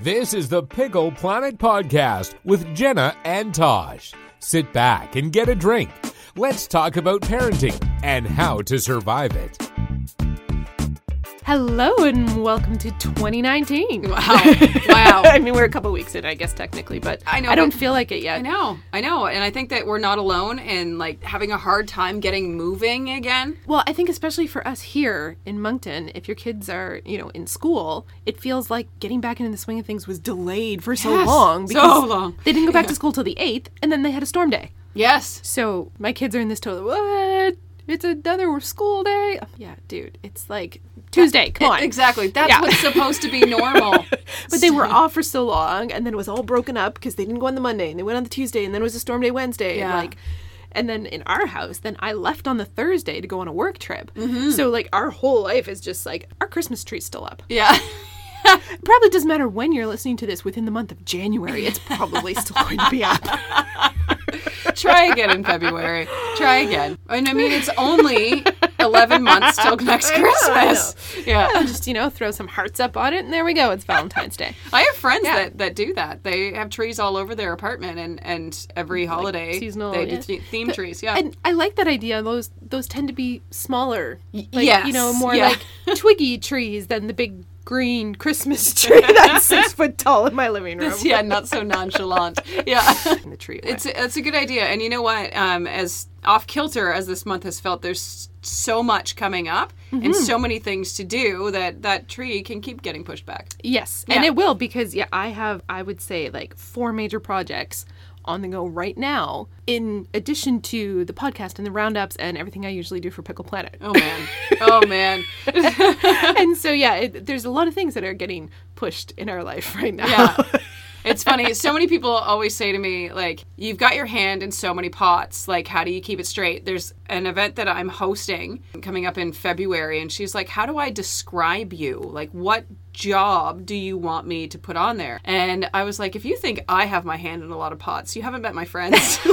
This is the Pickle Planet Podcast with Jenna and Tosh. Sit back and get a drink. Let's talk about parenting and how to survive it. Hello and welcome to 2019. Wow. Wow. I mean, we're a couple weeks in, I guess, technically, but I know, I don't feel like it yet. I know, I know, and I think that we're not alone in like having a hard time getting moving again. Well, I think especially for us here in Moncton, if your kids are, you know, in school, it feels like getting back into the swing of things was delayed for so Yes, long so long. they didn't go back to school till the 8th and then they had a storm day. Yes. So my kids are in this total what? It's another school day. Yeah, dude, it's like Tuesday. Come on. Exactly. That's Yeah. what's supposed to be normal. But they were off for so long, and then it was all broken up because they didn't go on the Monday, and they went on the Tuesday, and then it was a storm day Wednesday, and Yeah. like, and then in our house, then I left on the Thursday to go on a work trip. Mm-hmm. So like our whole life is just like our Christmas tree's still up. yeah. It probably doesn't matter when you're listening to this within the month of January, it's probably still going to be up. Try again in February. Try again. And I mean, it's only 11 months till next I know, I Christmas. Yeah. Just you know, throw some hearts up on it, and there we go. It's Valentine's Day. I have friends Yeah. that, that do that. They have trees all over their apartment, and, and every holiday seasonal, they do yeah. th- theme trees. Yeah, And I like that idea. Those those tend to be smaller. Like, yes, You know, more yeah. like twiggy trees than the big green Christmas tree that's six foot tall in my living room. yeah, not so nonchalant. Yeah. In the tree. away. It's it's a good idea, and you know what? Um, as off kilter as this month has felt, there's so much coming up and so many things to do that that tree can keep getting pushed back. yes, and it will because yeah, I have I would say like four major projects on the go right now. In addition to the podcast and the roundups and everything I usually do for Pickle Planet. Oh man, oh man, and so yeah, it, there's a lot of things that are getting pushed in our life right now. yeah. It's funny. So many people always say to me, like, you've got your hand in so many pots. Like, how do you keep it straight? There's an event that I'm hosting coming up in February, and she's like, How do I describe you? Like, what job do you want me to put on there? And I was like, If you think I have my hand in a lot of pots, you haven't met my friends.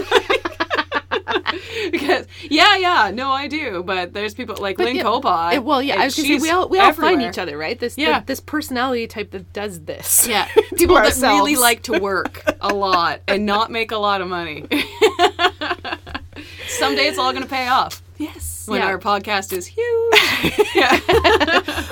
because yeah, yeah, no, I do. But there's people like Lynn yeah, Copot. it- well, yeah, I was say we all we all find each other, right? This Yeah. the- this personality type that does this. Yeah, people that really like to work a lot and not make a lot of money. Someday it's all going to pay off Yes. when yeah. our podcast is huge.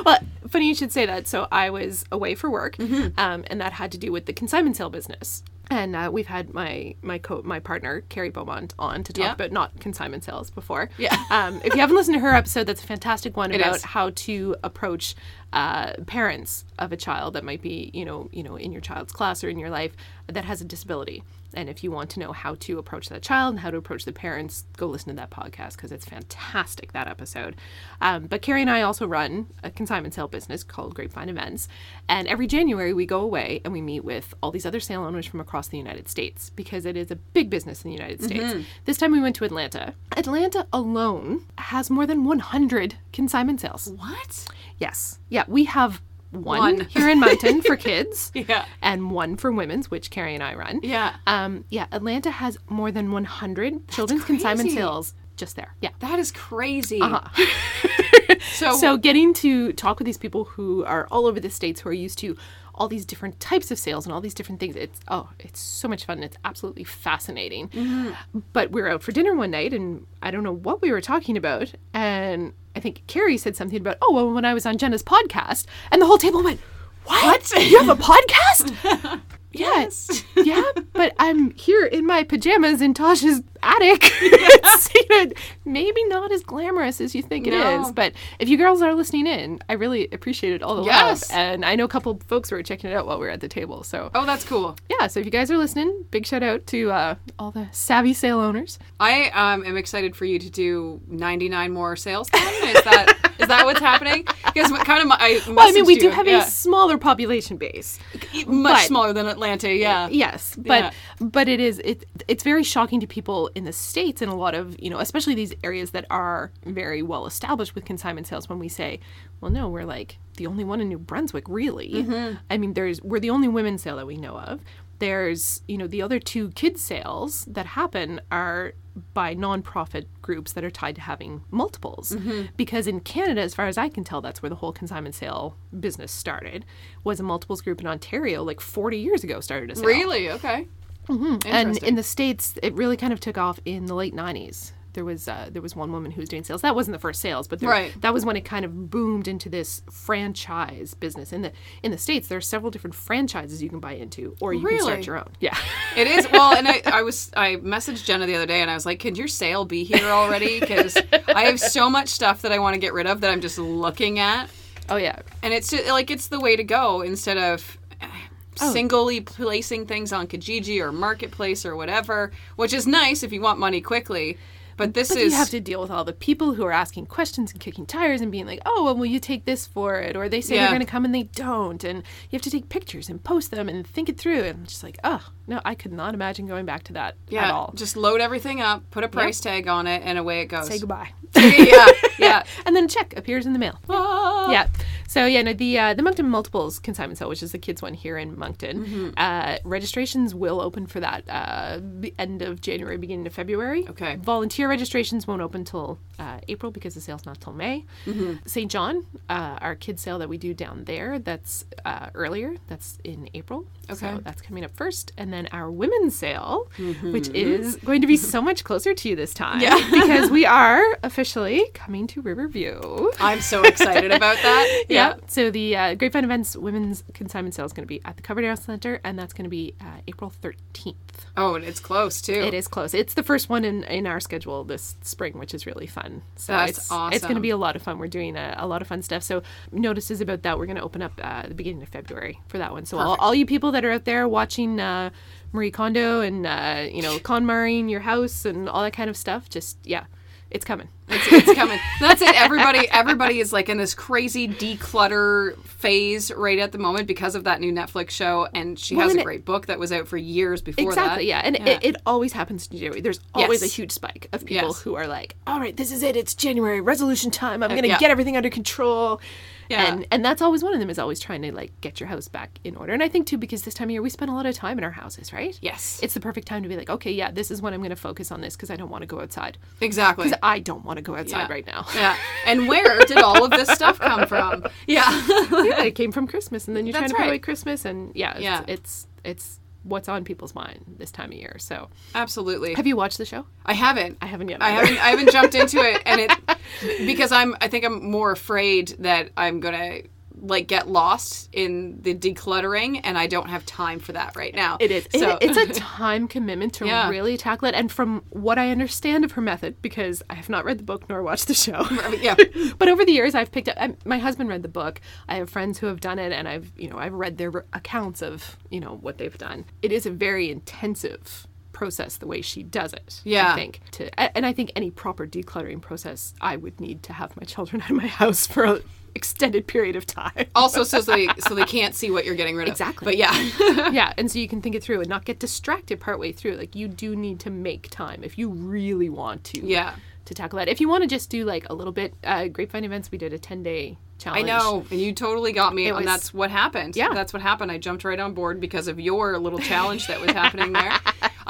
well, funny you should say that. So I was away for work, Mm-hmm. um, and that had to do with the consignment sale business. And uh, we've had my my co my partner Carrie Beaumont on to talk Yeah. about not consignment sales before. Yeah. Um, if you haven't listened to her episode, that's a fantastic one It about is. how to approach uh, parents of a child that might be you know you know in your child's class or in your life that has a disability. And if you want to know how to approach that child and how to approach the parents, go listen to that podcast because it's fantastic, that episode. Um, but Carrie and I also run a consignment sale business called Grapevine Events. And every January, we go away and we meet with all these other sale owners from across the United States because it is a big business in the United States. This time we went to Atlanta. Atlanta alone has more than 100 consignment sales. what? Yes. Yeah, we have one, One. here in Moncton for kids Yeah. and one for women's, which Carrie and I run. Yeah. Um, yeah, Atlanta has more than 100 children's consignment crazy. sales just there. Yeah. That is crazy. Uh-huh. So, So getting to talk with these people who are all over the states who are used to all these different types of sales and all these different things, it's oh, it's so much fun. It's absolutely fascinating. But we were out for dinner one night and I don't know what we were talking about. And I think Carrie said something about, oh, well, when I was on Jenna's podcast, and the whole table went, What? You have a podcast? yes. yeah, but I'm here in my pajamas in Tasha's attic. know, maybe not as glamorous as you think it No. is. But if you girls are listening in, I really appreciated all the Yes. love. And I know a couple folks were checking it out while we were at the table. So Oh, that's cool. yeah, so if you guys are listening, big shout out to uh, all the savvy sale owners. I um, am excited for you to do 99 more sales. Is that is that what's happening? Because kind of my, I Well, I mean, we do you, have yeah. a smaller population base. much smaller than Atlanta. Yeah. Yes, but but it is it it's very shocking to people in the states and a lot of you know especially these areas that are very well established with consignment sales when we say, well, no, we're like the only one in New Brunswick, really. Mm-hmm. I mean, there's we're the only women's sale that we know of. there's you know the other two kids sales that happen are by nonprofit groups that are tied to having multiples. Mm-hmm. Because in canada as far as i can tell that's where the whole consignment sale business started was a multiples group in ontario like 40 years ago started a sale. Really? Okay. Mm-hmm. and in the states it really kind of took off in the late 90s there was uh, there was one woman who was doing sales that wasn't the first sales but there, Right. that was when it kind of boomed into this franchise business in the in the states there are several different franchises you can buy into or you can start your own yeah It is well, and I, I was I messaged Jenna the other day, and I was like, "Could your sale be here already? Because I have so much stuff that I want to get rid of that I'm just looking at, oh yeah and it's just, like it's the way to go instead of Oh. singly placing things on Kijiji or Marketplace or whatever, which is nice if you want money quickly. But this But is you have to deal with all the people who are asking questions and kicking tires and being like, "Oh, well, will you take this for it?" Or they say Yeah. they're going to come and they don't, and you have to take pictures and post them and think it through. And I'm just like, oh no, I could not imagine going back to that yeah, at all. just load everything up, put a price tag on it, and away it goes. Say goodbye, yeah, yeah. and then check appears in the mail. Ah. Yeah. So yeah, no, the uh, the Moncton Multiples consignment sale, which is the kids one here in Moncton, Mm-hmm. uh, registrations will open for that uh, the end of January, beginning of February. Okay. Volunteer registrations won't open till uh, April because the sale's not till May. Mm-hmm. Saint John, uh, our kids sale that we do down there, that's uh, earlier. That's in April. Okay. So that's coming up first, and then our women's sale, which Mm-hmm. is going to be so much closer to you this time. Yeah. because we are officially coming to Riverview. I'm so excited about that. Yeah. So the uh, Grapevine Events Women's Consignment Sale is going to be at the Coverdale Center, and that's going to be uh, April 13th. Oh, and it's close too. It is close. It's the first one in, in our schedule this spring, which is really fun. So That's it's, It's going to be a lot of fun. We're doing a, a lot of fun stuff. So notices about that. We're going to open up uh, the beginning of February for that one. So all, all you people that are out there watching uh, Marie Kondo and uh, you know KonMariing your house and all that kind of stuff, just yeah, it's coming. It's, it's coming. That's it. Everybody, everybody is like in this crazy declutter phase right at the moment because of that new Netflix show, and she Well, has and a it- great book that was out for years before Exactly, that. yeah. And It, it always happens to January. There's always Yes. a huge spike of people Yes. who are like, all right, this is it. It's January, resolution time. I'm uh, going to yeah. get everything under control. Yeah. And and that's always one of them is always trying to like get your house back in order. And I think too because this time of year we spend a lot of time in our houses, right? Yes. It's the perfect time to be like, okay, yeah, this is when I'm going to focus on this because I don't want to go outside. exactly. Because I don't want to go outside Yeah. right now. Yeah. And where did all of this stuff come from? Yeah. yeah, it came from Christmas, and then you're trying That's to put right. away Christmas, and yeah, it's, Yeah. it's it's what's on people's mind this time of year. So, Absolutely. have you watched the show? I haven't. I haven't yet. I haven't. I haven't jumped into it, and it because I'm. I think I'm more afraid that I'm gonna like get lost in the decluttering, and I don't have time for that right now. It is. So It, it's a time commitment to Yeah. really tackle it. And from what I understand of her method, because I have not read the book nor watched the show, yeah. but over the years I've picked up. I, my husband read the book. I have friends who have done it, and I've you know I've read their accounts of you know what they've done. It is a very intensive process the way she does it Yeah. i think to and i think any proper decluttering process i would need to have my children out of my house for an extended period of time Also, so they so they can't see what you're getting rid of. Exactly. But yeah. yeah, and so you can think it through and not get distracted partway through. Like you do need to make time if you really want to. Yeah. To tackle that, if you want to just do like a little bit, uh, Grapevine events, we did a ten day Challenge. I know, and you totally got me, It and was- that's what happened. Yeah. that's what happened. I jumped right on board because of your little challenge that was happening there.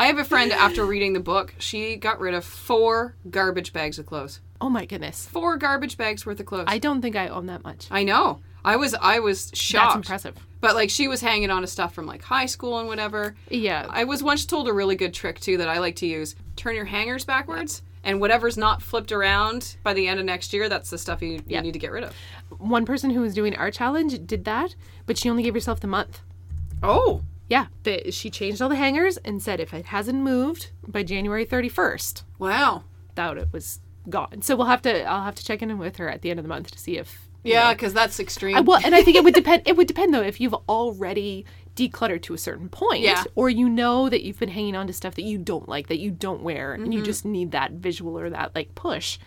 I have a friend after reading the book, she got rid of four garbage bags of clothes. Oh my goodness, Four garbage bags worth of clothes. I don't think I own that much. I know. I was I was shocked. That's impressive. But like she was hanging on to stuff from like high school and whatever. Yeah. I was once told a really good trick too that I like to use. Turn your hangers backwards and whatever's not flipped around by the end of next year, that's the stuff you, you need to get rid of. One person who was doing our challenge did that, but she only gave herself the month. Oh. Yeah, the, she changed all the hangers and said if it hasn't moved by January thirty first, Wow. that it was gone. So we'll have to. I'll have to check in with her at the end of the month to see if Yeah, because that's extreme. I, well, and I think it would depend. It would depend though if you've already decluttered to a certain point, Yeah. or you know that you've been hanging on to stuff that you don't like, that you don't wear, and Mm-hmm. you just need that visual or that like push.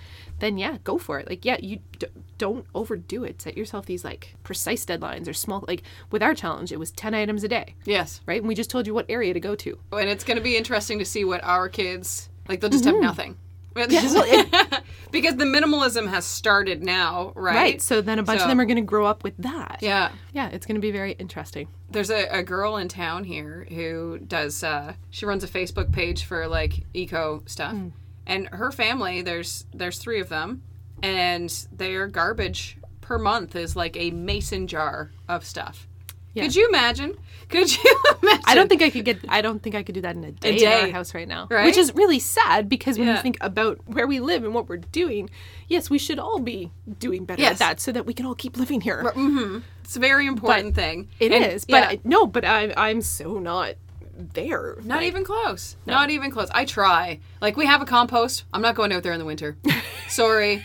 Then yeah, go for it. Like yeah, you d- don't overdo it. Set yourself these like precise deadlines or small. Like with our challenge, it was ten items a day, yes. right? And we just told you what area to go to. And it's going to be interesting to see what our kids like. They'll just have nothing. because the minimalism has started now, right? Right. So then a bunch So- of them are going to grow up with that. Yeah. Yeah, it's going to be very interesting. There's a, a girl in town here who does uh she runs a Facebook page for like eco stuff. Hmm. And her family, there's there's three of them, and their garbage per month is like a mason jar of stuff. Yeah. Could you imagine? Could you imagine? I don't think I could get. I don't think I could do that in a day, in day. our house right now. Right? Which is really sad because when Yeah. you think about where we live and what we're doing, yes, we should all be doing better Yes. at that so that we can all keep living here. Mm-hmm. it's a very important thing. It is, And- but yeah. I, no, but I'm I'm so not there. Not Like, even close. Not even close. I try. Like we have a compost. I'm not going out there in the winter. Sorry.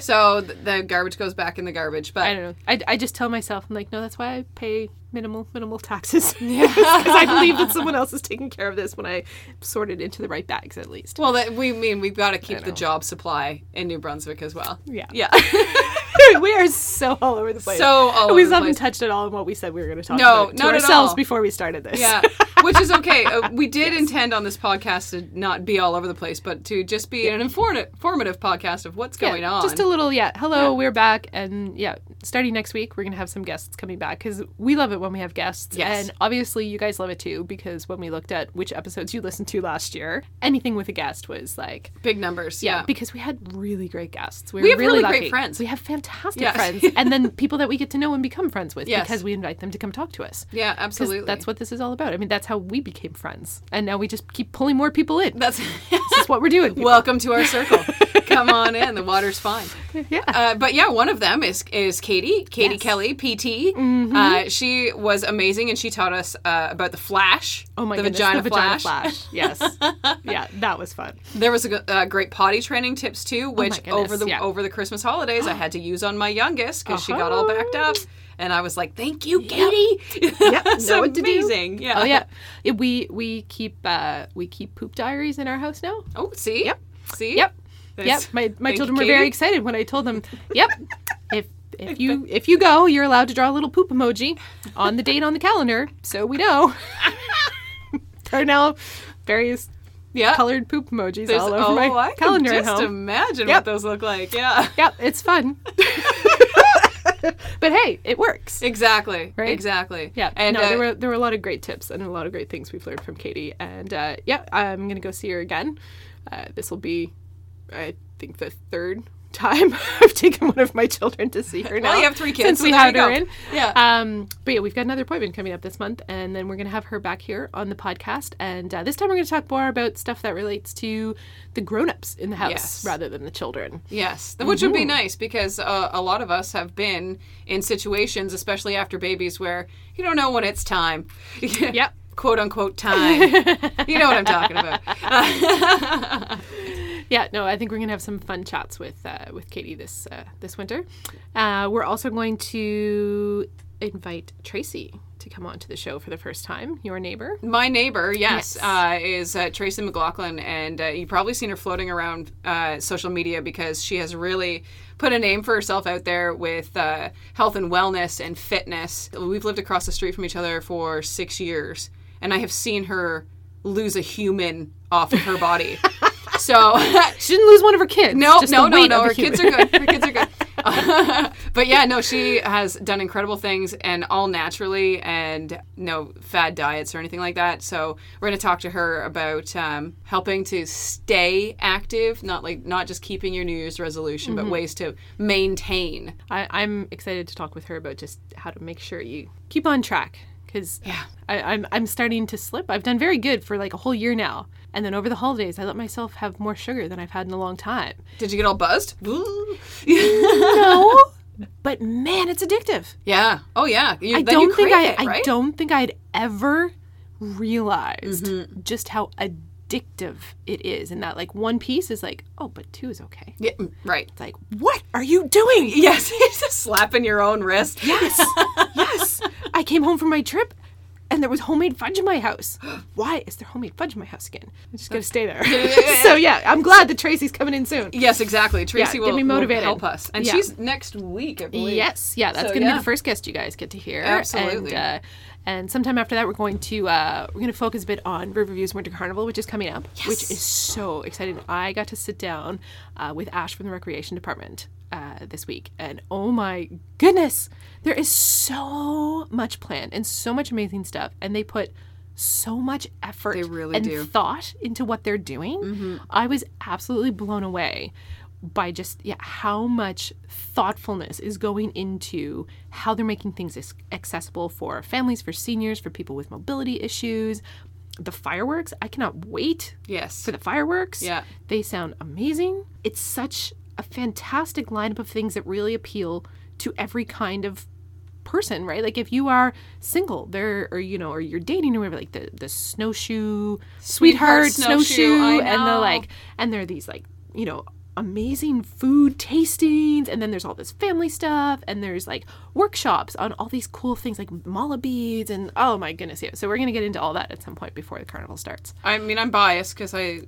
so th- the garbage goes back in the garbage. But I don't know. I, I just tell myself I'm like, no, that's why I pay minimal minimal taxes. Yeah, because I believe that someone else is taking care of this when I sort it into the right bags at least. well, that we mean we've got to keep the job supply in New Brunswick as well. Yeah. Yeah. we are so all over the place. So all we haven't touched at all on what we said we were going to talk No, about to not ourselves before we started this. yeah. Which is okay. Uh, we did intend on this podcast to not be all over the place, but to just be an informative, informative podcast of what's Yeah, going on. Just a little, yeah. Hello, we're back, and yeah, starting next week, we're gonna have some guests coming back because we love it when we have guests, Yes. and obviously you guys love it too because when we looked at which episodes you listened to last year, anything with a guest was like. Big numbers. Yeah, Yeah. because we had really great guests. We, We were have really great lucky. friends. We have fantastic Yes. friends, and then people that we get to know and become friends with Yes. because we invite them to come talk to us. Yeah, absolutely. That's what this is all about. I mean, that's how we became friends, and now we just keep pulling more people in. That's this is what we're doing. people. welcome to our circle. Come on in. The water's fine. yeah. Uh, but yeah, one of them is is Katie, Katie Yes. Kelly, PT. Mm-hmm. Uh, she was amazing, and she taught us uh, about the Flash. Oh my the goodness, vagina, the vagina flash. flash. Yes. yeah, that was fun. There was a uh, great potty training tips too, which Oh over the yeah. over the Christmas holidays I had to use on my youngest because she got all backed up, and I was like, "Thank you, Katie." Yep, That's know what to do. amazing. Yeah. Oh yeah, we we keep uh, we keep poop diaries in our house now. Oh, see. Yep. See. Yep. Yep. My my children you, were very excited when I told them. Yep. if if you if you go, you're allowed to draw a little poop emoji on the date on the calendar, so we know. there are now various Yeah. colored poop emojis There's- all over oh, my I calendar can just imagine Yep. what those look like. Yeah. Yep, it's fun. but hey, it works. Exactly. Right? Exactly. Yeah, And no, uh, there were there were a lot of great tips and a lot of great things we've learned from Katie. And uh, yeah, I'm gonna go see her again. Uh, this will be, I think, the third time I've taken one of my children to see her now. Well, you have three kids, since so we had her go. in. Yeah. Um, but yeah, we've got another appointment coming up this month, and then we're gonna have her back here on the podcast. And uh, this time we're gonna talk more about stuff that relates to the grown-ups in the house Yes. rather than the children. Yes, th- which would Mm-hmm. be nice because uh, a lot of us have been in situations, especially after babies, where you don't know when it's time. Yep. Quote unquote time. you know what I'm talking about. Yeah, no, I think we're gonna have some fun chats with uh, with Katie this uh, this winter. Uh, we're also going to invite Tracy to come on to the show for the first time. Your neighbor. My neighbor, yes, Yes. Uh, is uh, Tracy McLaughlin, and uh, you've probably seen her floating around uh, social media because she has really put a name for herself out there with uh, health and wellness and fitness. We've lived across the street from each other for six years, and I have seen her lose a human off of her body. so She didn't lose one of her kids. No, no, no, no. Her kids are good. Her kids are good. but yeah, no, she has done incredible things and all naturally and no fad diets or anything like that. So we're going to talk to her about um, helping to stay active, not like not just keeping your New Year's resolution, Mm-hmm. but ways to maintain. I, I'm excited to talk with her about just how to make sure you keep on track. Because Yeah. I'm I'm starting to slip. I've done very good for like a whole year now, and then over the holidays, I let myself have more sugar than I've had in a long time. Did you get all buzzed? No, but man, it's addictive. yeah. Oh yeah. You, I don't think I, it, I don't think I'd ever realized Mm-hmm. just how addictive it is, and that like one piece is like, oh, but two is okay. Yeah, mm, right. It's like, what are you doing? Yes, slapping your own wrist. Yes, yes. I came home from my trip. and there was homemade fudge in my house. Why is there homemade fudge in my house again? I'm just gonna stay there. so yeah, I'm glad that Tracy's coming in soon. Yes, exactly. Tracy get will, me will help us, and Yeah. she's next week, I believe. Yes, yeah, that's So, to yeah. be the first guest you guys get to hear. Absolutely. And, uh, and sometime after that, we're going to uh, we're going to focus a bit on Riverview's Winter Carnival, which is coming up, which is so exciting. I got to sit down uh, with Ash from the Recreation Department uh, this week, and oh my goodness, there is so much planned and so much amazing stuff, and they put so much effort really and do. thought into what they're doing. I was absolutely blown away by just yeah how much thoughtfulness is going into how they're making things accessible for families, for seniors, for people with mobility issues. The fireworks, I cannot wait Yes. for the fireworks. Yeah. They sound amazing. It's such a fantastic lineup of things that really appeal to every kind of person, right? Like if you are single, there or you know, or you're dating or whatever, like the the snowshoe sweetheart, snowshoe, snowshoe, and the like and there are these like, you know, amazing food tastings and then there's all this family stuff and there's like workshops on all these cool things like mala beads and oh my goodness yeah. So we're going to get into all that at some point before the carnival starts. I mean, I'm biased because I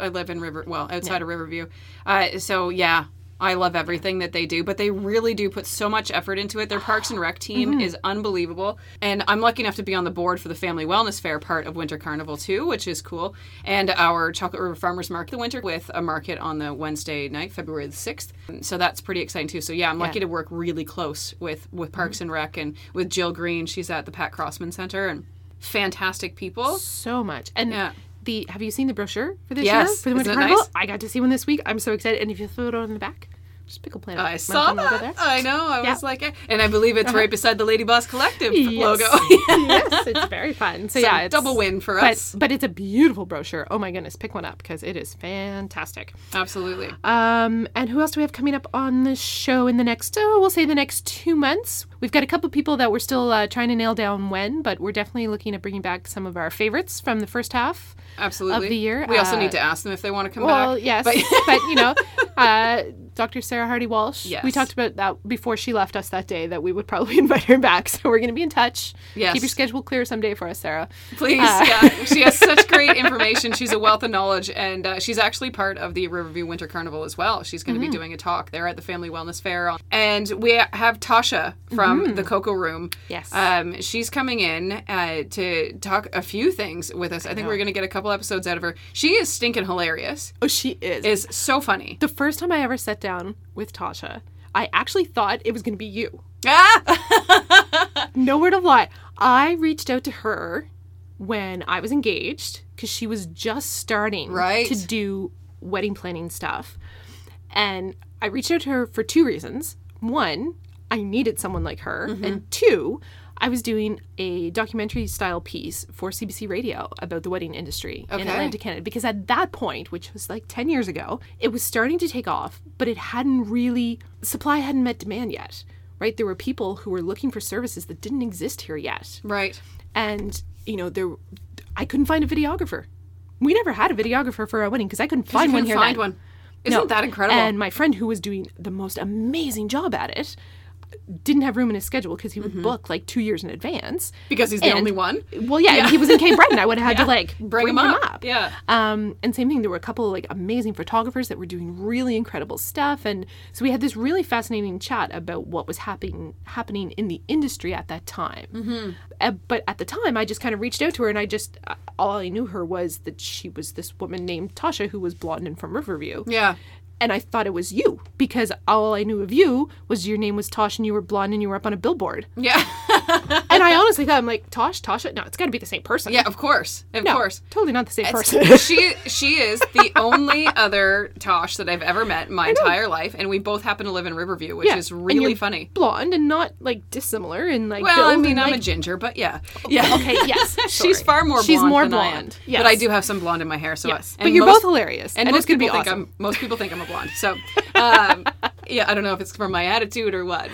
I live in River, well, outside of Riverview. Uh, so yeah, I love everything that they do, but they really do put so much effort into it. Their Parks and Rec team Mm-hmm. is unbelievable, and I'm lucky enough to be on the board for the Family Wellness Fair part of Winter Carnival too, which is cool. And our Chocolate River Farmers Market the winter with a market on the Wednesday night, February the sixth. So that's pretty exciting too. So yeah, I'm lucky Yeah. to work really close with with Parks and Rec and with Jill Green. She's at the Pat Crossman Center and fantastic people. so much. And Yeah. The have you seen the brochure for this Yes. year for the Winter Isn't Carnival? nice? I got to see one this week. I'm so excited. And if you throw it on the back, just Pickle Planet. I saw that. I know. I Yeah. was like, eh. and I believe it's right beside the Lady Boss Collective Yes. logo. yes, it's very fun. So, So, yeah, it's double win for but, us. But it's a beautiful brochure. Oh my goodness, pick one up because it is fantastic. Absolutely. Um, and who else do we have coming up on the show in the next, oh, we'll say the next two months? We've got a couple of people that we're still uh, trying to nail down when, but we're definitely looking at bringing back some of our favorites from the first half. Absolutely. of the year, We also uh, need to ask them if they want to come Well, back. yes, But- but, you know, uh, Dr. Sarah Hardy Walsh. Yes. We talked about that before she left us that day that we would probably invite her back. So we're going to be in touch. Yes. Keep your schedule clear someday for us, Sarah. Please, Uh, yeah. She has such great information. She's a wealth of knowledge, and uh, she's actually part of the Riverview Winter Carnival as well. She's going to Mm-hmm. be doing a talk there at the Family Wellness Fair. And we have Tasha from the Cocoa Room. Yes. Um, she's coming in uh, to talk a few things with us. I, think we're going to get a couple episodes out of her. She is stinking hilarious. Oh, she is. Is so funny. the first time I ever sat down with Tasha, I actually thought it was going to be you. Ah! No word of lie. I reached out to her when I was engaged because she was just starting Right. to do wedding planning stuff. And I reached out to her for two reasons. One, I needed someone like her. Mm-hmm. And two, I was doing a documentary style piece for CBC Radio about the wedding industry in Atlantic Canada. Because at that point, which was like 10 years ago, it was starting to take off, but it hadn't really, supply hadn't met demand yet, right? There were people who were looking for services that didn't exist here yet. right. And, you know, there, I couldn't find a videographer. We never had a videographer for our wedding because I couldn't find you one couldn't here find then. one. Isn't No. that incredible? And my friend who was doing the most amazing job at it didn't have room in his schedule because he would book like two years in advance. because he's the And- only one. Well, yeah, and he was in Cape Breton. I would have had to like Bring, bring, him, him up. up. Yeah. Um, and same thing, there were a couple of like amazing photographers that were doing really incredible stuff, and so we had this really fascinating chat about what was happening happening in the industry at that time. Mm-hmm. but at the time, I just kind of reached out to her, and I just uh, all I knew her was that she was this woman named Tasha who was blonde and from Riverview. Yeah. And I thought it was you because all I knew of you was your name was Tosh and you were blonde and you were up on a billboard. Yeah. And I honestly thought, I'm like, Tosh, Tasha? No, it's got to be the same person. yeah, of course. Of no, course. Totally not the same It's- person. she she is the only other Tosh that I've ever met in my entire life, and we both happen to live in Riverview, which is and really funny. Blonde and not like dissimilar and like. Well, I mean, I'm a ginger, but yeah, yeah. Okay, yes. She's far more. Blonde. She's blonde more than I blonde. but I do have some blonde in my hair. So Yes, but you're most- both hilarious, And, and, most people be think awesome. I'm most people think I'm a blonde. So, um, yeah, I don't know if it's from my attitude or what.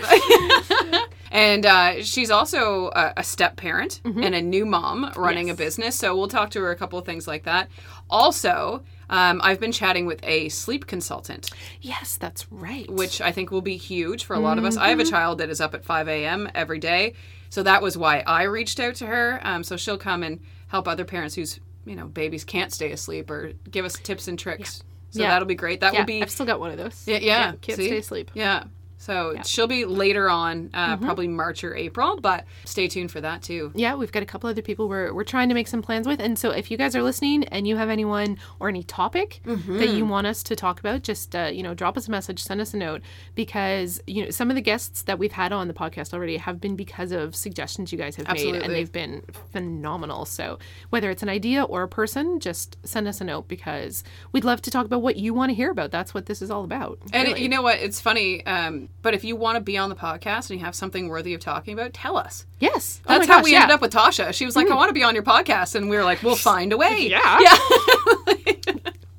And uh, she's also a, a step parent and a new mom running a business. So we'll talk to her a couple of things like that. Also, um, I've been chatting with a sleep consultant, Yes, that's right. which I think will be huge for a lot of us. I have a child that is up at 5 a.m. every day. So that was why I reached out to her. Um, so she'll come and help other parents whose you know babies can't stay asleep or give us tips and tricks. So Yeah. that'll be great. That Yeah, will be I've still got one of those. yeah, yeah. can't see? stay asleep. Yeah. So she'll be later on, uh, Mm-hmm. probably March or April, but stay tuned for that too. Yeah, we've got a couple other people we're, we're trying to make some plans with. And so if you guys are listening and you have anyone or any topic that you want us to talk about, just, uh, you know, drop us a message, send us a note because, you know, some of the guests that we've had on the podcast already have been because of suggestions you guys have made and they've been phenomenal. So whether it's an idea or a person, just send us a note because we'd love to talk about what you want to hear about. That's what this is all about. And really. you know what? It's funny, um, but if you want to be on the podcast and you have something worthy of talking about, tell us. yes. Oh That's my how gosh, we yeah. Mm. ended up with Tasha. She was like, "I want to be on your podcast," and we were like, "We'll find a way." Yeah. yeah.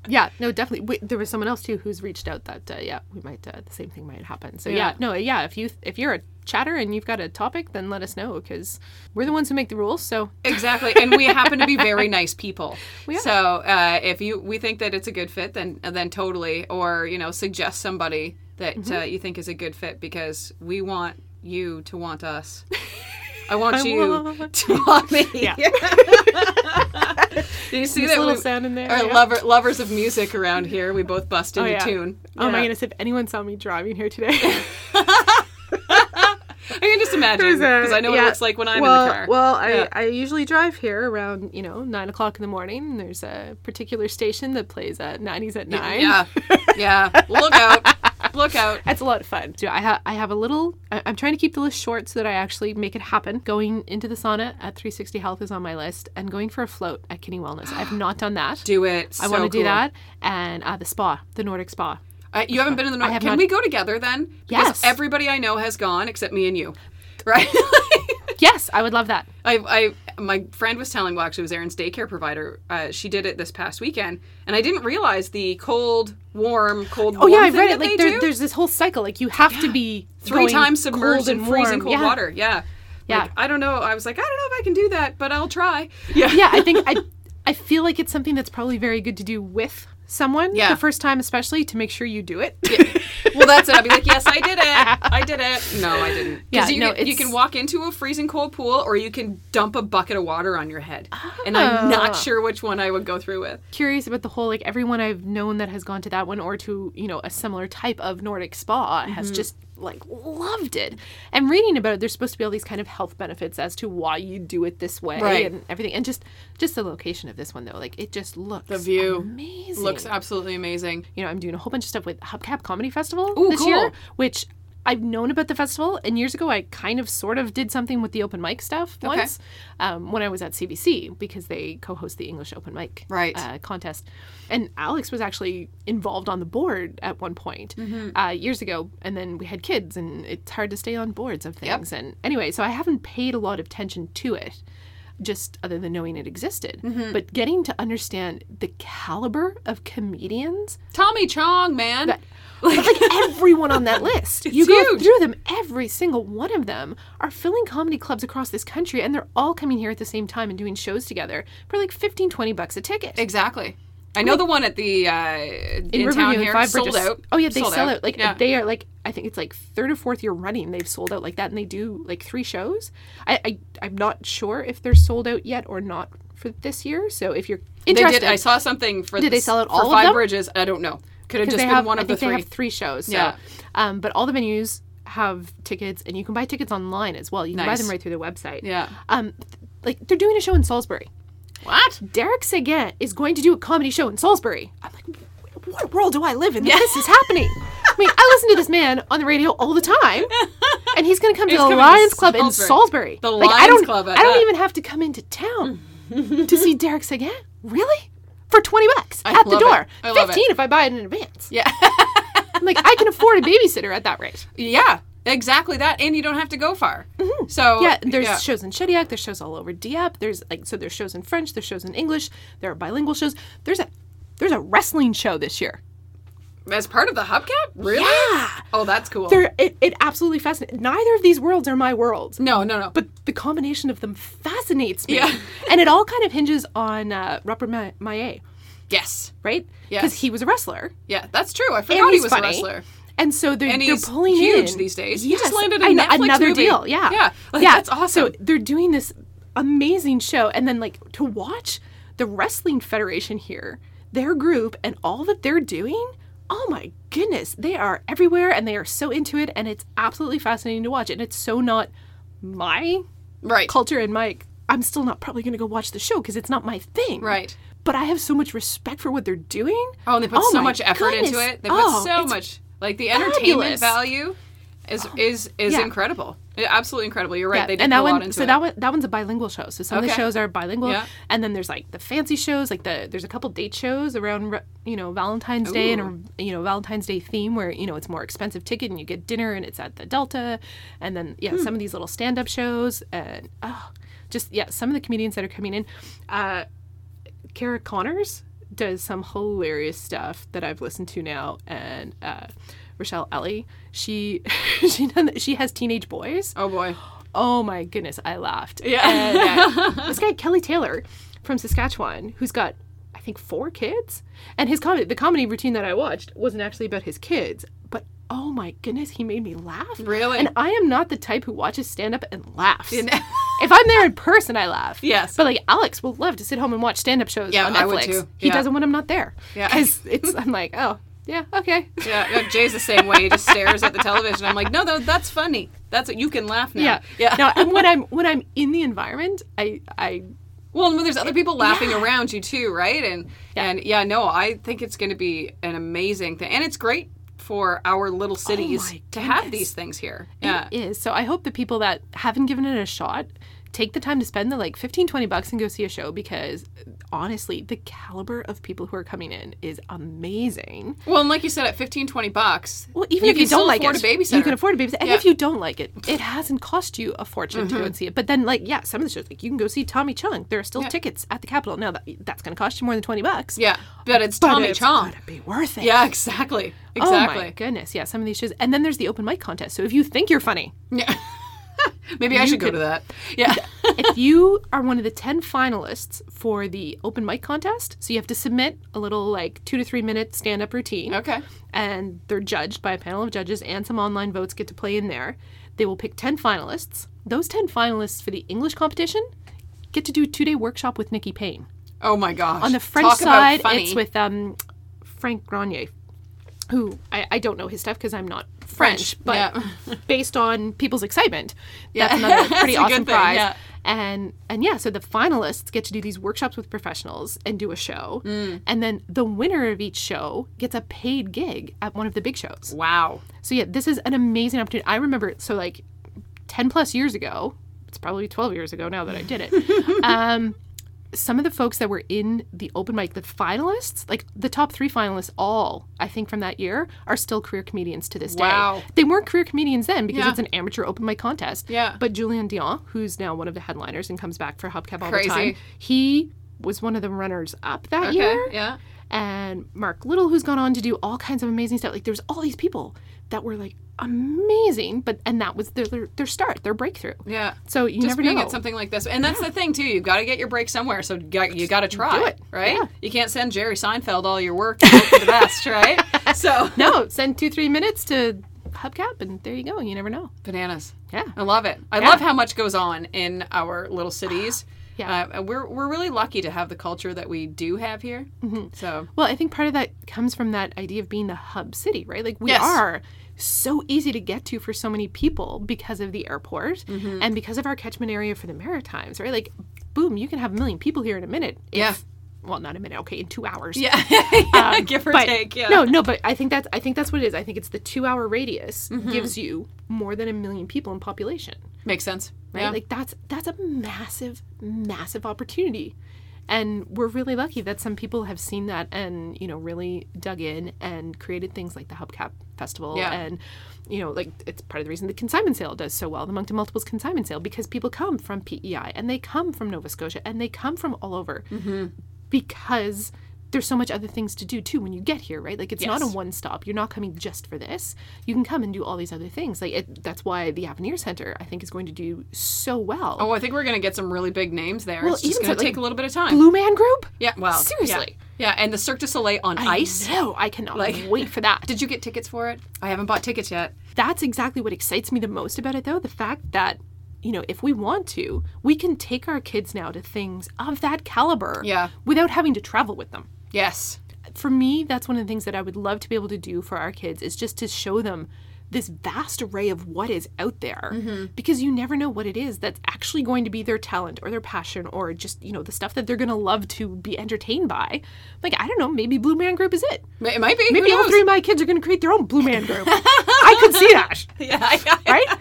Yeah, no, definitely. Wait, there was someone else too who's reached out that uh, yeah, we might uh, the same thing might happen. So yeah. Yeah. no, yeah. If you if you're a chatter and you've got a topic, then let us know because we're the ones who make the rules. So exactly and we happen to be very nice people so uh, if you we think that it's a good fit then then totally or you know suggest somebody that Mm-hmm. uh, you think is a good fit because we want you to want us i want you want to want me Yeah. do you see this that little we sound in there. Our yeah. lover, lovers of music around here we both bust oh, into yeah. tune Oh my goodness! If anyone saw me driving here today, i can just imagine because i know what it looks like when i'm well, in the car Well, I, Yeah. I usually drive here around you know nine o'clock in the morning. There's a particular station that plays at nineties at nine. yeah yeah look out look out It's a lot of fun. So I have I have a little. I- I'm trying to keep the list short so that I actually make it happen. Going into the sauna at 360 Health is on my list, and going for a float at Kinney Wellness. I've not done that. do it I want to do that, and uh, the spa, the Nordic spa. Uh, you haven't been in the Nordic. Can not- we go together then? Because Yes. Everybody I know has gone except me and you. Right? Yes, I would love that. I, I, my friend was telling, well, actually, it was Erin's daycare provider. Uh, she did it this past weekend, and I didn't realize the cold, warm, cold. Oh yeah, I've read it. Like there, there's this whole cycle. Like you have to be three times submerged in freezing cold Yeah. water. Yeah. Yeah. Like, I don't know. I was like, I don't know if I can do that, but I'll try. Yeah. yeah, I think I I feel like it's something that's probably very good to do with someone Yeah. the first time, especially to make sure you do it. Well, that's it. I'd be like, yes, I did it. I did it. No, I didn't. Yeah, you, no, can, you can walk into a freezing cold pool, or you can dump a bucket of water on your head. And I'm not Ah. sure which one I would go through with. Curious about the whole like everyone I've known that has gone to that one or to you know a similar type of Nordic spa has Mm-hmm. just like loved it. And reading about it, there's supposed to be all these kind of health benefits as to why you do it this way Right. and everything. And just just the location of this one though, like it just looks The view amazing. Looks absolutely amazing. you know, I'm doing a whole bunch of stuff with Hubcap Comedy Festival Ooh, this year, which I've known about the festival. And years ago, I kind of sort of did something with the open mic stuff Okay. once um, when I was at CBC because they co host the English open mic Right. uh, contest. And Alex was actually involved on the board at one point Mm-hmm. uh, years ago. And then we had kids, and it's hard to stay on boards of things. And anyway, so I haven't paid a lot of attention to it. Just other than knowing it existed, Mm-hmm. but getting to understand the caliber of comedians Tommy Chong, man. but like everyone on that list. you go huge. through them, every single one of them are filling comedy clubs across this country and they're all coming here at the same time and doing shows together for like 15, 20 bucks a ticket. exactly. I know the one at the uh, in, In town here Five sold Bridges. out. Oh yeah, they Sold sell out. Like yeah. they are like I think it's like third or fourth year running they've sold out like that and they do like three shows. I, I I'm not sure if they're sold out yet or not for this year. So if you're They interested, did. I saw something for. Did they sell out all of Five? Bridges? I don't know. Could have just been have one I of the think they three. have three shows. So, Yeah. um, but all the venues have tickets and you can buy tickets online as well. You can buy them right through their website. Yeah. Um, like they're doing a show in Salisbury. What? Derek Seguin is going to do a comedy show in Salisbury. I'm like, what world do I live in? that This is happening. I mean, I listen to this man on the radio all the time, and he's going to come to the coming to Lions Club in Salisbury. The like, I Lions don't, Club at I don't even have to come into town to see Derek Seguin. Really? For twenty bucks I at the door. I love it. Fifteen if I buy it in advance. Yeah. I'm like, I can afford a babysitter at that rate. yeah. Exactly that, and you don't have to go far. So Yeah, there's yeah. shows in Shediac, there's shows all over Dieppe. There's like so there's shows in French, there's shows in English, there are bilingual shows. There's a there's a wrestling show this year. as part of the hubcap. Really? Yeah. Oh, that's cool. There it, it absolutely fascinates. Neither of these worlds are my worlds. no, no, no. But the combination of them fascinates me. Yeah. and it all kind of hinges on uh, Robert Ma- Maillet, yes. right? Yes. Because he was a wrestler. Yeah, that's true. I forgot he was funny. a wrestler. And so they're, And they're pulling huge in these days. He just landed a I know, Netflix another movie. deal. Yeah, Yeah, like, yeah. that's awesome. So they're doing this amazing show, and then like to watch the wrestling federation here, their group, and all that they're doing. Oh my goodness, they are everywhere, and they are so into it, and it's absolutely fascinating to watch. And it's so not my Right. culture and my. I'm still not probably going to go watch the show because it's not my thing. Right. But I have so much respect for what they're doing. Oh, and they put oh so much effort into it. They put Oh, so much like the entertainment fabulous. value is is is Yeah. incredible. Absolutely incredible. You're right. Yeah, They did and that a lot one, so it. that one, that one's a bilingual show. So some of the shows are bilingual, Yeah. and then there's like the fancy shows, like the there's a couple date shows around you know Valentine's Day and a you know Valentine's Day theme where you know it's more expensive ticket and you get dinner and it's at the Delta, and then yeah Hmm. some of these little stand up shows and oh, just yeah some of the comedians that are coming in, uh, Kara Connors does some hilarious stuff that I've listened to now, and uh, Rochelle Ellie she she done, she has teenage boys. oh boy. Oh my goodness, I laughed. Yeah. And, uh, this guy Kelly Taylor from Saskatchewan, who's got I think four kids, and his comedy, the comedy routine that I watched wasn't actually about his kids, but oh my goodness, he made me laugh. Really? And I am not the type who watches stand up and laughs. if I'm there in person, I laugh. Yes. But like Alex will love to sit home and watch stand up shows Yeah, on Netflix. I would too. He doesn't when I'm not there. Yeah. Because it's I'm like, oh yeah, okay. Yeah, yeah, Jay's the same way. He just stares at the television. I'm like, no, no, that's funny. That's what you can laugh now. Yeah. yeah. No, and when I'm when I'm in the environment, I I Well, and there's other people laughing yeah. around you too, right? And and yeah, no, I think it's going to be an amazing thing, and it's great for our little oh cities Oh to have these things here. Yeah. It is. So I hope the people that haven't given it a shot take the time to spend the like 15 20 bucks and go see a show because honestly the caliber of people who are coming in is amazing Well, and like you said, at 15, 20 bucks, well even if you don't like afford it a babysitter. you can afford a babysitter and Yeah. Mm-hmm. if you don't like it it hasn't cost you a fortune to go and see it but then like yeah some of the shows like you can go see tommy chong there are still tickets at the capitol now that, that's going to cost you more than 20 bucks Yeah, but it's but Tommy it's Chong. gotta be worth it Yeah, exactly. exactly Oh my Exactly. goodness, yeah, some of these shows, and then there's the open mic contest. So if you think you're funny, yeah. Maybe I should go to that. Yeah. if you are one of the 10 finalists for the open mic contest, so you have to submit a little like two to three minute stand up routine. okay. And they're judged by a panel of judges, and some online votes get to play in there. They will pick 10 finalists. Those 10 finalists for the English competition get to do a two day workshop with Nikki Payne. Oh my gosh. On the French Talk side, it's with um, Frank Grenier, who I, I don't know his stuff because I'm not French, French, but yeah. based on people's excitement, Yeah. that's another pretty good awesome thing, prize. yeah. And and yeah, so the finalists get to do these workshops with professionals and do a show, Mm. and then the winner of each show gets a paid gig at one of the big shows. Wow. So yeah, this is an amazing opportunity. I remember so like ten plus years ago. It's probably twelve years ago now that I did it. um, some of the folks that were in the open mic, the finalists, like the top three finalists, all I think from that year are still career comedians to this day. Wow. day. They weren't career comedians then because Yeah. it's an amateur open mic contest. Yeah. But Julian Dion, who's now one of the headliners and comes back for Hubcap all Crazy. the time, he was one of the runners up that Okay. year Yeah. And Mark Little, who's gone on to do all kinds of amazing stuff. Like there's all these people that were like amazing, but and that was their their, their start, their breakthrough. Yeah. So you Just never being know. at something like this, and that's the thing too. You've got to get your break somewhere, so you got, you got to try, Do it. right? Yeah. You can't send Jerry Seinfeld all your work hope for the best, right? So no, send two three minutes to Hubcap, and there you go. You never know. bananas. Yeah. I love it. I Yeah. love how much goes on in our little cities. Yeah. Uh, we're we're really lucky to have the culture that we do have here. Mm-hmm. So Well, I think part of that comes from that idea of being the hub city, right? Like we Yes. are so easy to get to for so many people because of the airport Mm-hmm. and because of our catchment area for the Maritimes, right? Like, boom, you can have a million people here in a minute. if- Yeah. well, not a minute. Okay, in two hours. yeah, give or take. Yeah. No, no, but I think that's I think that's what it is. I think it's the two hour radius Mm-hmm. gives you more than a million people in population. makes sense. Right? Yeah. Like that's that's a massive, massive opportunity. And we're really lucky that some people have seen that and, you know, really dug in and created things like the Hubcap Festival Yeah. and you know, like it's part of the reason the consignment sale does so well, the Moncton Multiples consignment sale, because people come from PEI and they come from Nova Scotia and they come from all over Mm-hmm. because there's so much other things to do too when you get here, right? Like it's not a one stop. You're not coming just for this. You can come and do all these other things. Like it, that's why the Avenir Center, I think, is going to do so well. Oh, I think we're gonna get some really big names there. Well, it's just gonna so, take like, a little bit of time. Blue Man Group? yeah. Well. Seriously. yeah. Yeah, and the Cirque du Soleil on ice. No, I cannot Like- wait for that. Did you get tickets for it? I haven't bought tickets yet. That's exactly what excites me the most about it, though. The fact that, you know, if we want to, we can take our kids now to things of that caliber Yeah. without having to travel with them. Yes. For me, that's one of the things that I would love to be able to do for our kids is just to show them this vast array of what is out there mm-hmm. because you never know what it is that's actually going to be their talent or their passion or just you know the stuff that they're going to love to be entertained by like i don't know maybe blue man group is it It might be. maybe all three of my kids are going to create their own blue man group i could see that Yeah, yeah. right?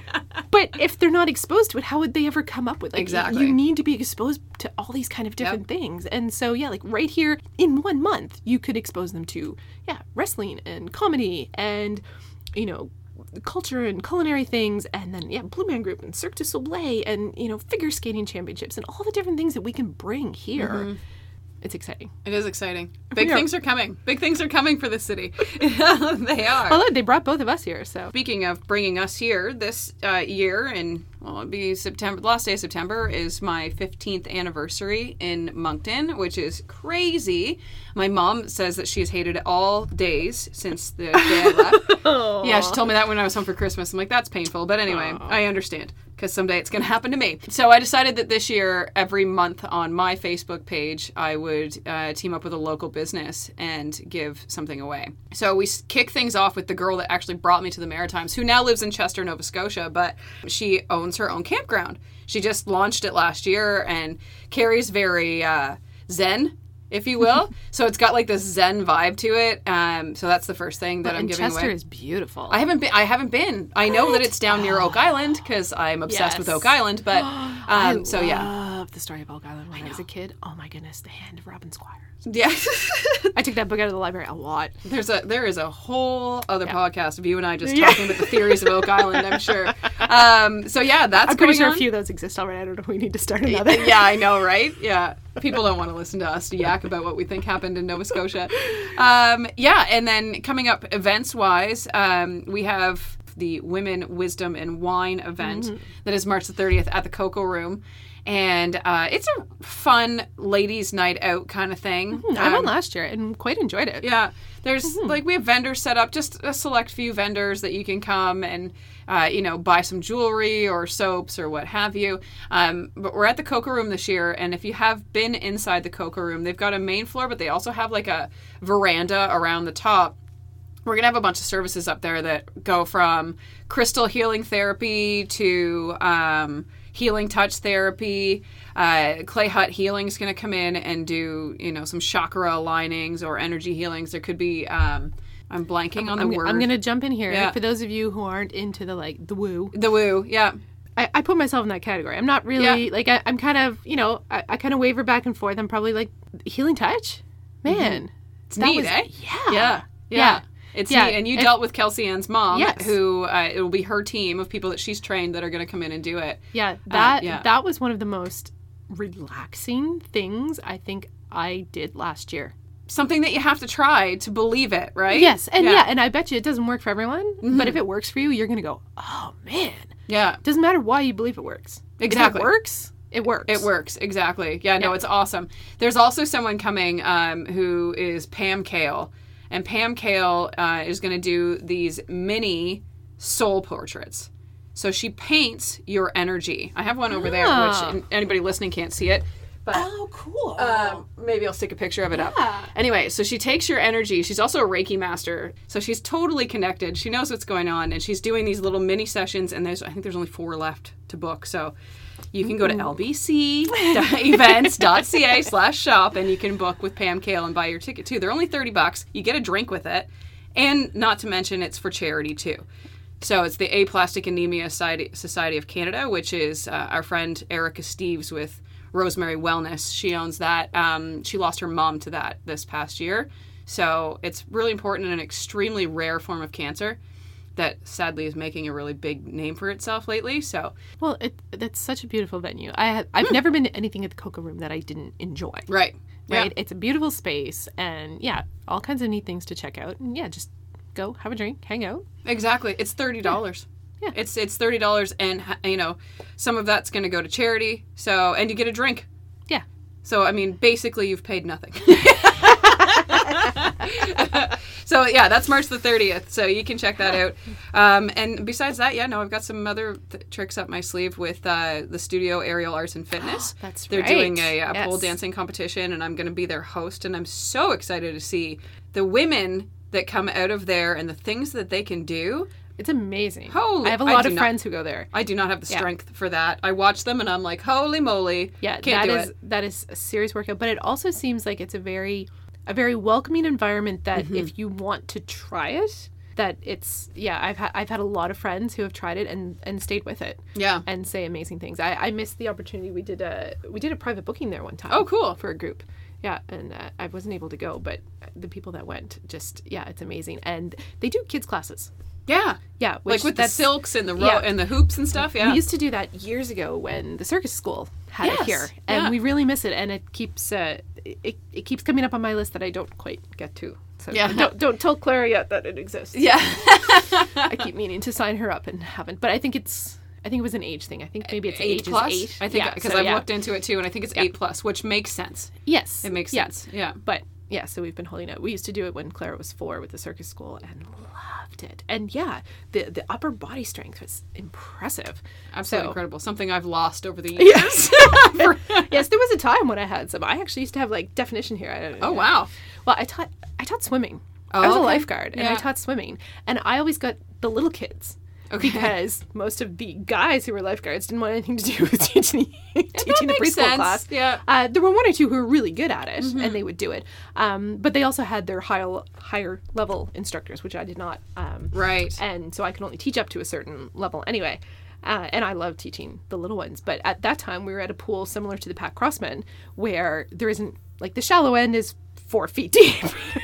but if they're not exposed to it, how would they ever come up with it? Like, Exactly. You need to be exposed to all these kind of different things. And so, yeah, like right here in one month, you could expose them to, yeah, wrestling and comedy and, you know, culture and culinary things and then yeah blue man group and cirque du soleil and you know figure skating championships and all the different things that we can bring here mm-hmm. It's exciting It is exciting. Big Yeah. things are coming. Big things are coming for the city. they are. they brought both of us here so Speaking of bringing us here, this uh, year, and well, it'll be September, the last day of September, is my 15th anniversary in Moncton, which is crazy. My mom says that she has hated it all days since the day I left. yeah, she told me that when I was home for Christmas. I'm like, that's painful. But anyway, I understand because someday it's going to happen to me. So I decided that this year, every month on my Facebook page, I would uh, team up with a local business and give something away. So we kick things off with the girl that actually brought me to the Maritimes, who now lives in Chester, Nova Scotia, but she owns her own campground. She just launched it last year, and Carrie's very uh, zen. If you will, so it's got like this Zen vibe to it. Um, so that's the first thing that I'm and giving chester away. is beautiful I haven't been. I haven't been. I know that it's down near Oak Island because I'm obsessed with Oak Island. But um, so yeah, love the story of Oak Island when I, was a kid. Oh my goodness, the hand of Robin Squires. yeah. I took that book out of the library a lot. There's a there is a whole other podcast of you and I just talking about the theories of Oak Island. I'm sure. Um, so yeah, that's I'm pretty sure on. a few of those exist already. I don't know if we need to start another. yeah, I know, right? Yeah. People don't want to listen to us yak about what we think happened in Nova Scotia. Um, yeah, and then coming up events wise, um, we have the Women, Wisdom, and Wine event that is March the 30th at the Cocoa Room. And uh, it's a fun ladies' night out kind of thing. I Um, went last year and quite enjoyed it. yeah, there's like we have vendors set up, just a select few vendors that you can come and uh, you know buy some jewelry or soaps or what have you. Um, but we're at the Coca Room this year, and if you have been inside the Coca Room, they've got a main floor, but they also have like a veranda around the top. We're gonna have a bunch of services up there that go from crystal healing therapy to um, healing touch therapy. Uh, Clay Hut Healing is gonna come in and do you know some chakra alignings or energy healings. There could be um, I'm blanking on the I'm, word. I'm gonna jump in here Yeah. for those of you who aren't into the like the woo. the woo, yeah. I, I put myself in that category. I'm not really Yeah. like I, I'm kind of you know I, I kind of waver back and forth. I'm probably like healing touch, man. It's neat, eh? Yeah, Yeah, yeah. Yeah. It's Yeah, neat. And you if- dealt with Kelsey Ann's mom, Yes. who uh, it will be her team of people that she's trained that are going to come in and do it. Yeah, that yeah. that was one of the most relaxing things I think I did last year. Something that you have to try to believe it, right? Yes, and yeah. Yeah. Mm-hmm. and I bet you it doesn't work for everyone. But if it works for you, you're gonna go, oh man. Yeah. Doesn't matter why you believe it works. Exactly. If it works. It works. It works exactly. Yeah, no, Yeah. it's awesome. There's also someone coming um, who is Pam Kale, and Pam Kale uh, is going to do these mini soul portraits. So she paints your energy. I have one over there, Ah. which anybody listening can't see it, but Oh, cool. um, maybe I'll stick a picture of it Yeah. up. Anyway, so she takes your energy. She's also a Reiki master, so she's totally connected. She knows what's going on, and she's doing these little mini sessions. And there's, I think, there's only four left to book. So you can go to lbcevents.ca slash shop, and you can book with Pam Kale and buy your ticket too. They're only thirty bucks. You get a drink with it, and not to mention it's for charity too. So it's the Aplastic Anemia Society, Society of Canada, which is uh, our friend Erica Steves with Rosemary Wellness. She owns that. Um, she lost her mom to that this past year. So it's really important and an extremely rare form of cancer that sadly is making a really big name for itself lately. So, well, it, that's such a beautiful venue. I have, I've hmm. never been to anything at the Coca Room that I didn't enjoy. right. Right? It's a beautiful space, and yeah, all kinds of neat things to check out. And yeah, just go have a drink, hang out. Exactly. It's thirty dollars. Yeah. It's it's thirty dollars, and you know, some of that's going to go to charity. So, and you get a drink. Yeah. So, I mean, basically, you've paid nothing. So yeah, that's March the 30th. So you can check that out. Um, and besides that, yeah, no, I've got some other th- tricks up my sleeve with uh, the studio Aerial Arts and Fitness. That's They're right. doing a, uh pole dancing competition, and I'm going to be their host. And I'm so excited to see the women that come out of there and the things that they can do. It's amazing. Holy- I have a lot of not- friends who go there. I do not have the strength for that. I watch them and I'm like, holy moly, Yeah, that is that is a serious workout, but it also seems like it's a very a very welcoming environment that Mm-hmm. if you want to try it, that it's yeah, I've had I've had a lot of friends who have tried it and and stayed with it. Yeah. And say amazing things. I, I missed the opportunity. We did a we did a private booking there one time. Oh, cool. For a group. Yeah, and uh, I wasn't able to go, but the people that went just yeah, it's amazing. And they do kids classes. Yeah. Yeah, which Like with the silks and the ro- yeah. and the hoops and stuff. Yeah. We used to do that years ago when the circus school had Yes, it here, and yeah. we really miss it. And it keeps uh, it, it keeps coming up on my list that I don't quite get to. So Yeah. don't don't tell Clara yet that it exists. yeah. I keep meaning to sign her up and haven't. But I think it's I think it was an age thing. I think maybe it's eight age plus. eight. I think Yeah, because so I've yeah. looked into it too, and I think it's eight plus, which makes sense. Yes, It makes yeah. sense. Yeah. But yeah, so we've been holding out. We used to do it when Clara was four with the circus school and loved it. And yeah, the the upper body strength was impressive. Absolutely So- incredible. Something I've lost over the years. Yes. yes, there was a time when I had some. I actually used to have like definition here. I don't oh, know. Oh wow. Well, I taught I taught swimming. Oh, I was oh, a okay. lifeguard and I taught swimming, and I always got the little kids. Okay. Because most of the guys who were lifeguards didn't want anything to do with teaching, teaching the preschool sense. class. Yeah. Uh, there were one or two who were really good at it, and they would do it. Um, but they also had their higher higher level instructors, which I did not. Um, Right. and so I could only teach up to a certain level anyway. Uh, and I love teaching the little ones. But at that time, we were at a pool similar to the Pat Crossman, where there isn't like the shallow end is four feet deep.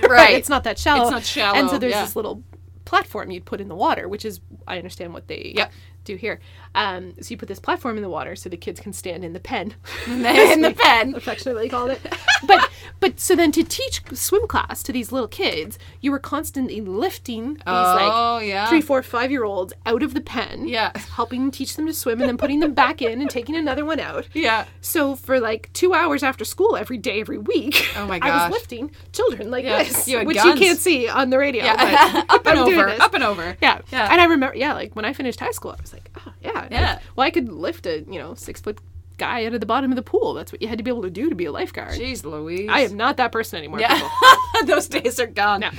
Right. It's not that shallow. It's not shallow, And so there's yeah. this little platform you'd put in the water, which is I understand what they Yep. Do here. Um, so you put this platform in the water so the kids can stand in the pen. in the pen. affectionately called it. But but so then to teach swim class to these little kids, you were constantly lifting these Oh, like yeah. three, four, five year olds out of the pen. Yeah. Helping teach them to swim and then putting them back in and taking another one out. Yeah. So for like two hours after school every day, every week, Oh my gosh, I was lifting children like Yeah, this, you which guns. you can't see on the radio. Yeah. but up and I'm over. Up and over. Yeah. Yeah. And I remember, yeah, like when I finished high school, I was like, oh, yeah. Yeah. Well, I could lift a, you know, six foot guy out of the bottom of the pool. That's what you had to be able to do to be a lifeguard. Jeez Louise. I am not that person anymore. Yeah. Those days are gone. No.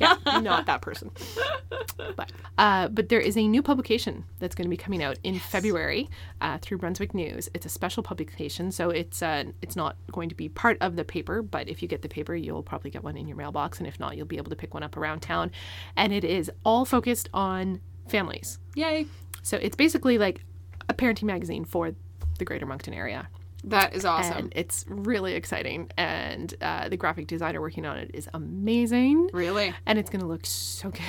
yeah, not that person. But uh, but there is a new publication that's going to be coming out in February uh, through Brunswick News. It's a special publication, so it's uh, it's not going to be part of the paper. But if you get the paper, you'll probably get one in your mailbox, and if not, you'll be able to pick one up around town. And it is all focused on families. Yay. So it's basically like a parenting magazine for the Greater Moncton area. That is awesome. And it's really exciting. And uh, the graphic designer working on it is amazing. really. And it's going to look so good.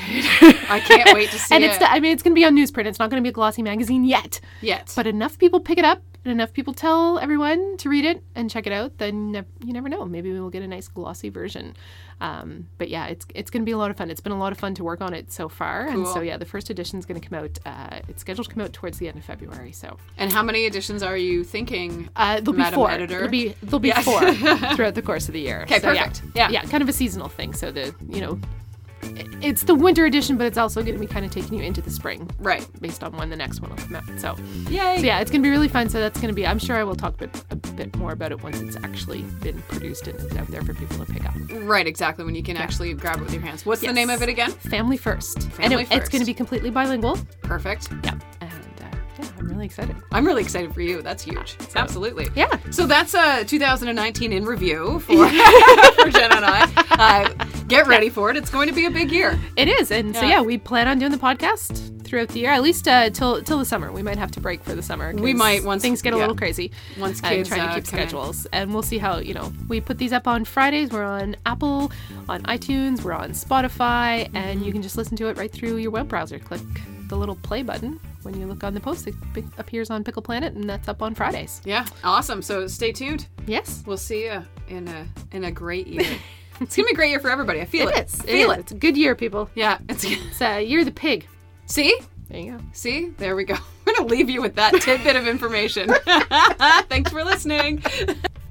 I can't wait to see and it. And it's, the, I mean, it's going to be on newsprint. It's not going to be a glossy magazine yet. Yet. But enough people pick it up and enough people tell everyone to read it and check it out, then ne- you never know. Maybe we will get a nice glossy version. Um, but yeah, it's it's going to be a lot of fun. It's been a lot of fun to work on it so far. And so yeah, the first edition is going to come out. Uh, it's scheduled to come out towards the end of February. So and how many editions are you thinking? uh, there'll be four. Editor. There'll be there'll be four throughout the course of the year. Okay, So, perfect. Yeah, Yeah. yeah, kind of a seasonal thing. So the you know, it's the winter edition, but it's also going to be kind of taking you into the spring, Right. based on when the next one will come out. So, Yay. so yeah, it's going to be really fun. So that's going to be. I'm sure I will talk a bit, a bit more about it once it's actually been produced and is out there for people to pick up. Right, exactly. When you can actually grab it with your hands. What's the name of it again? Family first, and Family it- it's going to be completely bilingual. Perfect. Yeah, and uh, yeah, I'm really excited. I'm really excited for you. That's huge. Absolutely. Yeah. So that's uh, 2019 in review for, for Jen and I. Uh, get ready for it. It's going to be a big year. It is, and so Yeah. yeah, we plan on doing the podcast throughout the year, at least uh, till till the summer. We might have to break for the summer. We might once- things get a yeah. little crazy. Once kids, trying to uh, keep schedules, and we'll see how you know we put these up on Fridays. We're on Apple, on iTunes, we're on Spotify, and you can just listen to it right through your web browser. Click the little play button when you look on the post. It appears on Pickle Planet, and that's up on Fridays. Yeah, awesome. So stay tuned. Yes, We'll see you in a in a great year. it's gonna be a great year for everybody. I feel it. it is. It Feel is. it. It's a good year, people. Yeah. It's It's uh, you're the pig. see. There you go. See, there we go. I'm going to leave you with that tidbit of information. Thanks for listening.